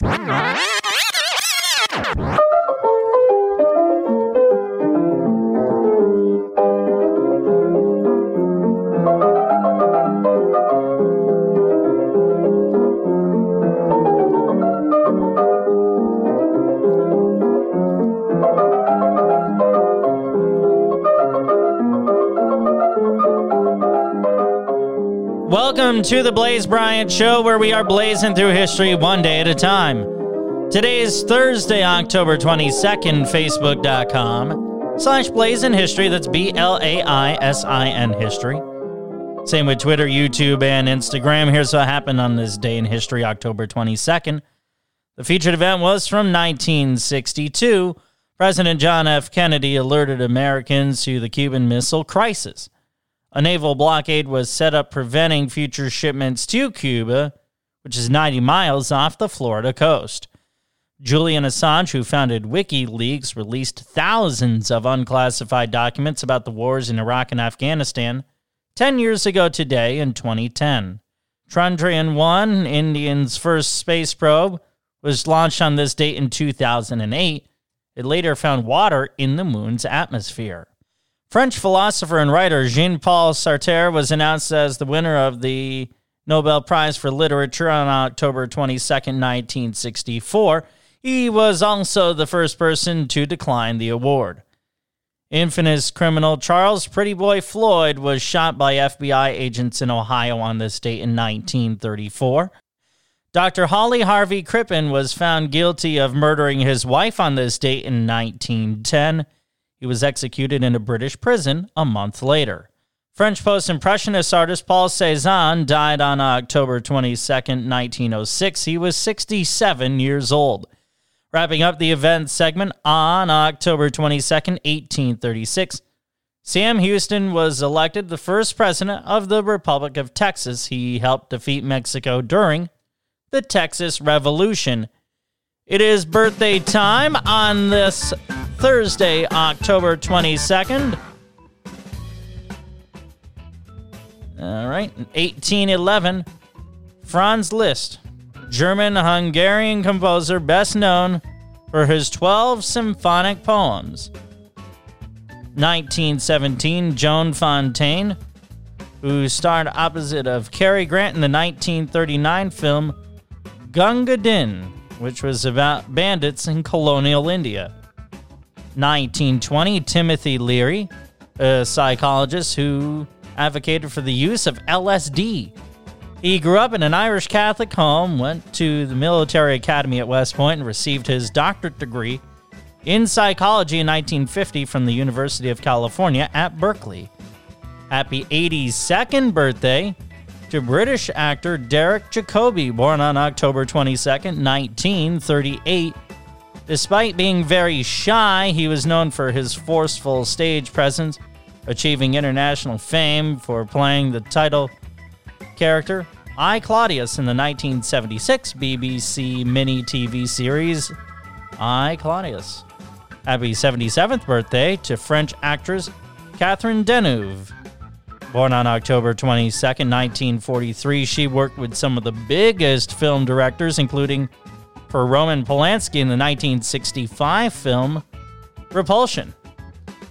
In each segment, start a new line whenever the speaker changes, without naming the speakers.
All right. Welcome to the Blaise Bryant Show, where we are blazing through history one day at a time. Today is Thursday, October 22nd, Facebook.com slash Blaisin History. That's B L A I S I N History. Same with Twitter, YouTube, and Instagram. Here's what happened on this day in history, October 22nd. The featured event was from 1962. President John F. Kennedy alerted Americans to the Cuban Missile Crisis. A naval blockade was set up preventing future shipments to Cuba, which is 90 miles off the Florida coast. Julian Assange, who founded WikiLeaks, released thousands of unclassified documents about the wars in Iraq and Afghanistan 10 years ago today in 2010. Chandrayaan 1, India's first space probe, was launched on this date in 2008. It later found water in the moon's atmosphere. French philosopher and writer Jean Paul Sartre was announced as the winner of the Nobel Prize for Literature on October 22, 1964. He was also the first person to decline the award. Infamous criminal Charles Pretty Boy Floyd was shot by FBI agents in Ohio on this date in 1934. Dr. Hawley Harvey Crippen was found guilty of murdering his wife on this date in 1910. He was executed in a British prison a month later. French post impressionist artist Paul Cézanne died on October 22, 1906. He was 67 years old. Wrapping up the event segment on October 22, 1836, Sam Houston was elected the first president of the Republic of Texas. He helped defeat Mexico during the Texas Revolution. It is birthday time on this Thursday, October 22nd. All right, 1811, Franz Liszt, German Hungarian composer best known for his 12 symphonic poems. 1917, Joan Fontaine, who starred opposite of Cary Grant in the 1939 film Gunga Din, which was about bandits in colonial India. 1920, Timothy Leary, a psychologist who advocated for the use of LSD. He grew up in an Irish Catholic home, went to the military academy at West Point, and received his doctorate degree in psychology in 1950 from the University of California at Berkeley. Happy 82nd birthday to British actor Derek Jacobi, born on October 22nd, 1938. Despite being very shy, he was known for his forceful stage presence, achieving international fame for playing the title character I Claudius in the 1976 BBC mini TV series I Claudius. Happy 77th birthday to French actress Catherine Deneuve. Born on October 22, 1943, she worked with some of the biggest film directors, including for Roman Polanski in the 1965 film Repulsion.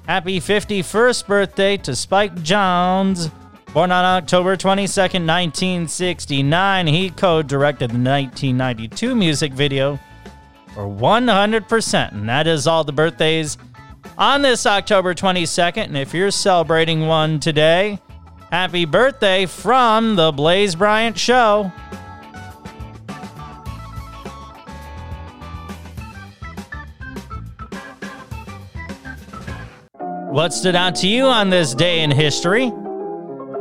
Happy 51st birthday to Spike Jonze. Born on October 22, 1969, he co directed the 1992 music video for 100%. And that is all the birthdays on this October 22nd. And if you're celebrating one today, happy birthday from The Blaise Bryant Show. What stood out to you on this day in history?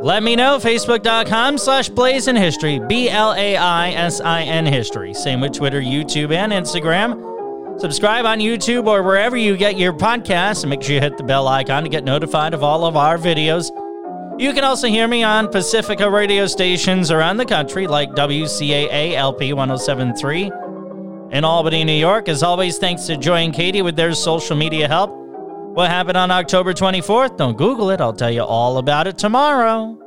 Let me know. Facebook.com slash Blaisin History. B L A I S I N History. Same with Twitter, YouTube, and Instagram. Subscribe on YouTube or wherever you get your podcasts and make sure you hit the bell icon to get notified of all of our videos. You can also hear me on Pacifica radio stations around the country like WCAA LP 1073 in Albany, New York. As always, thanks to Joy and Katie with their social media help. What happened on October 24th? Don't Google it. I'll tell you all about it tomorrow.